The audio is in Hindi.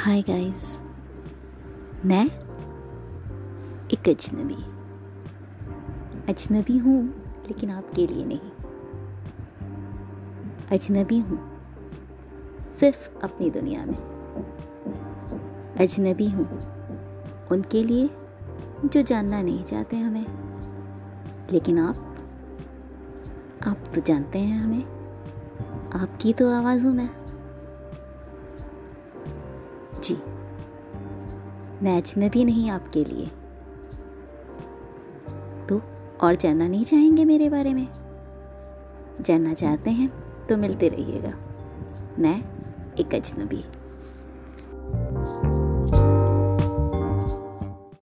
हाय गाइस मैं एक अजनबी। अजनबी हूँ, लेकिन आपके लिए नहीं। अजनबी हूँ, सिर्फ़ अपनी दुनिया में। अजनबी हूँ, उनके लिए जो जानना नहीं चाहते हमें। लेकिन आप आप तो जानते हैं हमें। आपकी तो आवाज़ हूँ मैं। जी। मैं अजनबी नहीं आपके लिए। तो और जानना नहीं चाहेंगे मेरे बारे में? जानना चाहते हैं तो मिलते रहिएगा। मैं एक अजनबी